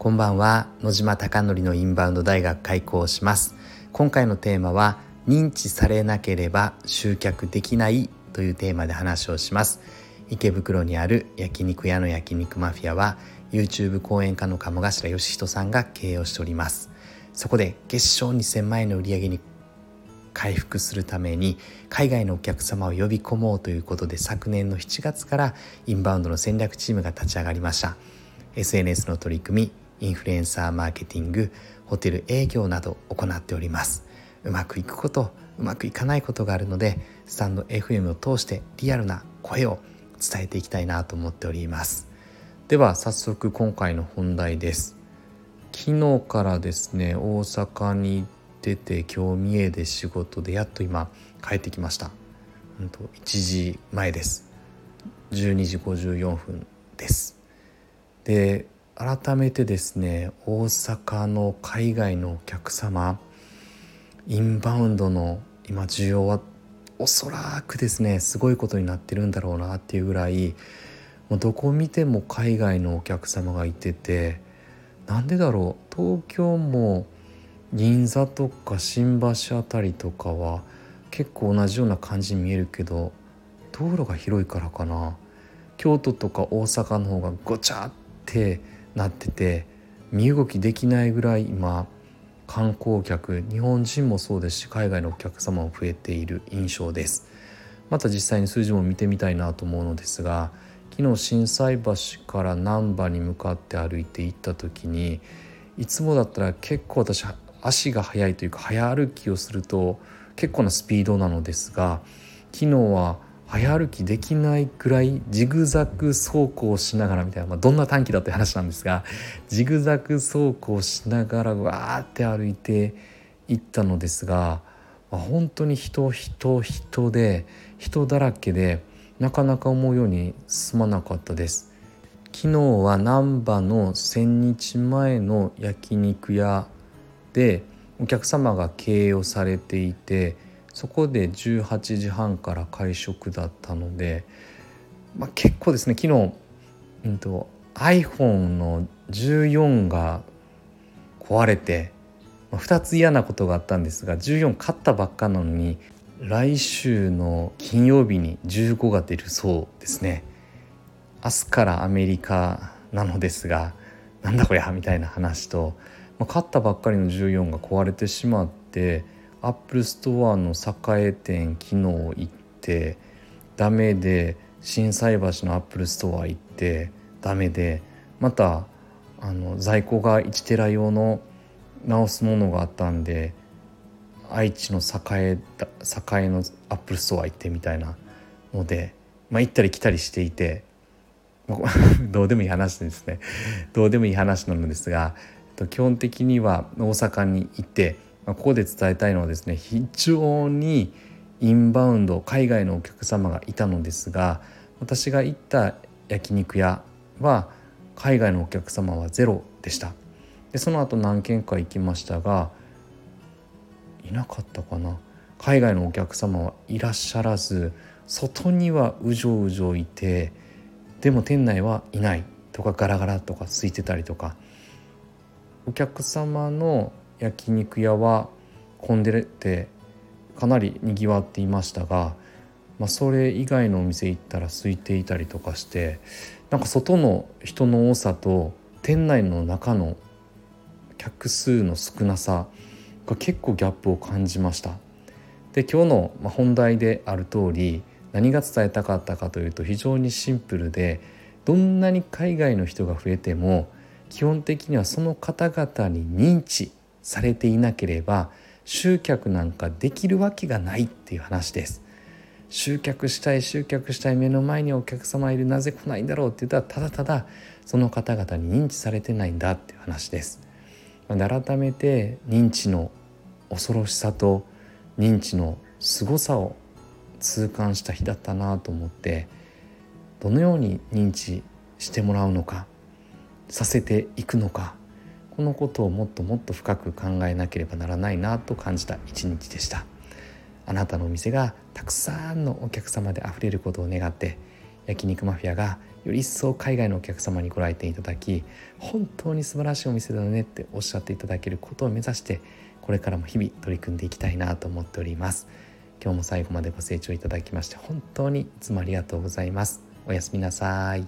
こんばんは。野島貴則のインバウンド大学開校します。今回のテーマは認知されなければ集客できないというテーマで話をします。池袋にある焼肉屋の焼肉マフィアは YouTube 講演家の鴨頭義人さんが経営をしております。そこで月賞2000万円の売り上げに回復するために海外のお客様を呼び込もうということで昨年の7月からインバウンドの戦略チームが立ち上がりました。SNS の取り組みインフルエンサーマーケティングホテル営業など行っております。うまくいくことうまくいかないことがあるのでスタンド FM を通してリアルな声を伝えていきたいなと思っております。では早速今回の本題です。昨日からですね大阪に行ってて今日三重で仕事でやっと今帰ってきました。1時前です。12時54分です。で改めてですね大阪の海外のお客様インバウンドの今需要はおそらくですねすごいことになってるんだろうなっていうぐらいもうどこ見ても海外のお客様がいててなんでだろう東京も銀座とか新橋辺りとかは結構同じような感じに見えるけど道路が広いからかな。京都とか大阪の方がごちゃってなってて身動きできないぐらい今観光客日本人もそうですし海外のお客様も増えている印象です。また実際に数字も見てみたいなと思うのですが昨日心斎橋から難波に向かって歩いて行った時にいつもだったら結構私足が速いというか早歩きをすると結構なスピードなのですが昨日は早歩きできないくらいジグザグ走行しながらみたいな、まあ、どんな短期だって話なんですがジグザグ走行しながらわーって歩いていったのですが、まあ、本当に人人人で人だらけでなかなか思うように進まなかったです。昨日は難波の千日前の焼肉屋でお客様が経営をされていてそこで18時半から会食だったので、まあ、結構ですね昨日、うんと、iPhone の14が壊れて、まあ、2つ嫌なことがあったんですが14買ったばっかなのに来週の金曜日に15が出るそうですね。明日からアメリカなのですがなんだこりゃみたいな話と、まあ、買ったばっかりの14が壊れてしまってアップルストアの栄店昨日行ってダメで心斎橋のアップルストア行ってダメでまたあの在庫が1テラ用の直すものがあったんで愛知の栄栄のアップルストア行ってみたいなので、まあ、行ったり来たりしていて どうでもいい話ですね。どうでもいい話なのですが基本的には大阪に行ってここで伝えたいのはですね非常にインバウンド海外のお客様がいたのですが私が行った焼肉屋は海外のお客様はゼロでした。でその後何軒か行きましたがいなかったかな。海外のお客様はいらっしゃらず外にはうじょうじょいてでも店内はいないとかガラガラとか空いてたりとか。お客様の焼肉屋は混んでてかなりにぎわっていましたが、まあ、それ以外のお店行ったら空いていたりとかしてなんか外の人の多さと店内の中の客数の少なさが結構ギャップを感じました。で今日の本題である通り何が伝えたかったかというと非常にシンプルでどんなに海外の人が増えても基本的にはその方々に認知されていなければ集客なんかできるわけがないっていう話です。集客したい集客したい目の前にお客様いる。なぜ来ないんだろうって言ったらただただその方々に認知されてないんだっていう話です。改めて認知の恐ろしさと認知の凄さを痛感した日だったなと思ってどのように認知してもらうのかさせていくのかこのことをもっともっと深く考えなければならないなと感じた一日でした。あなたのお店がたくさんのお客様であふれることを願って焼肉マフィアがより一層海外のお客様にご来店いただき本当に素晴らしいお店だねっておっしゃっていただけることを目指してこれからも日々取り組んでいきたいなと思っております。今日も最後までご清聴いただきまして本当にいつもありがとうございます。おやすみなさい。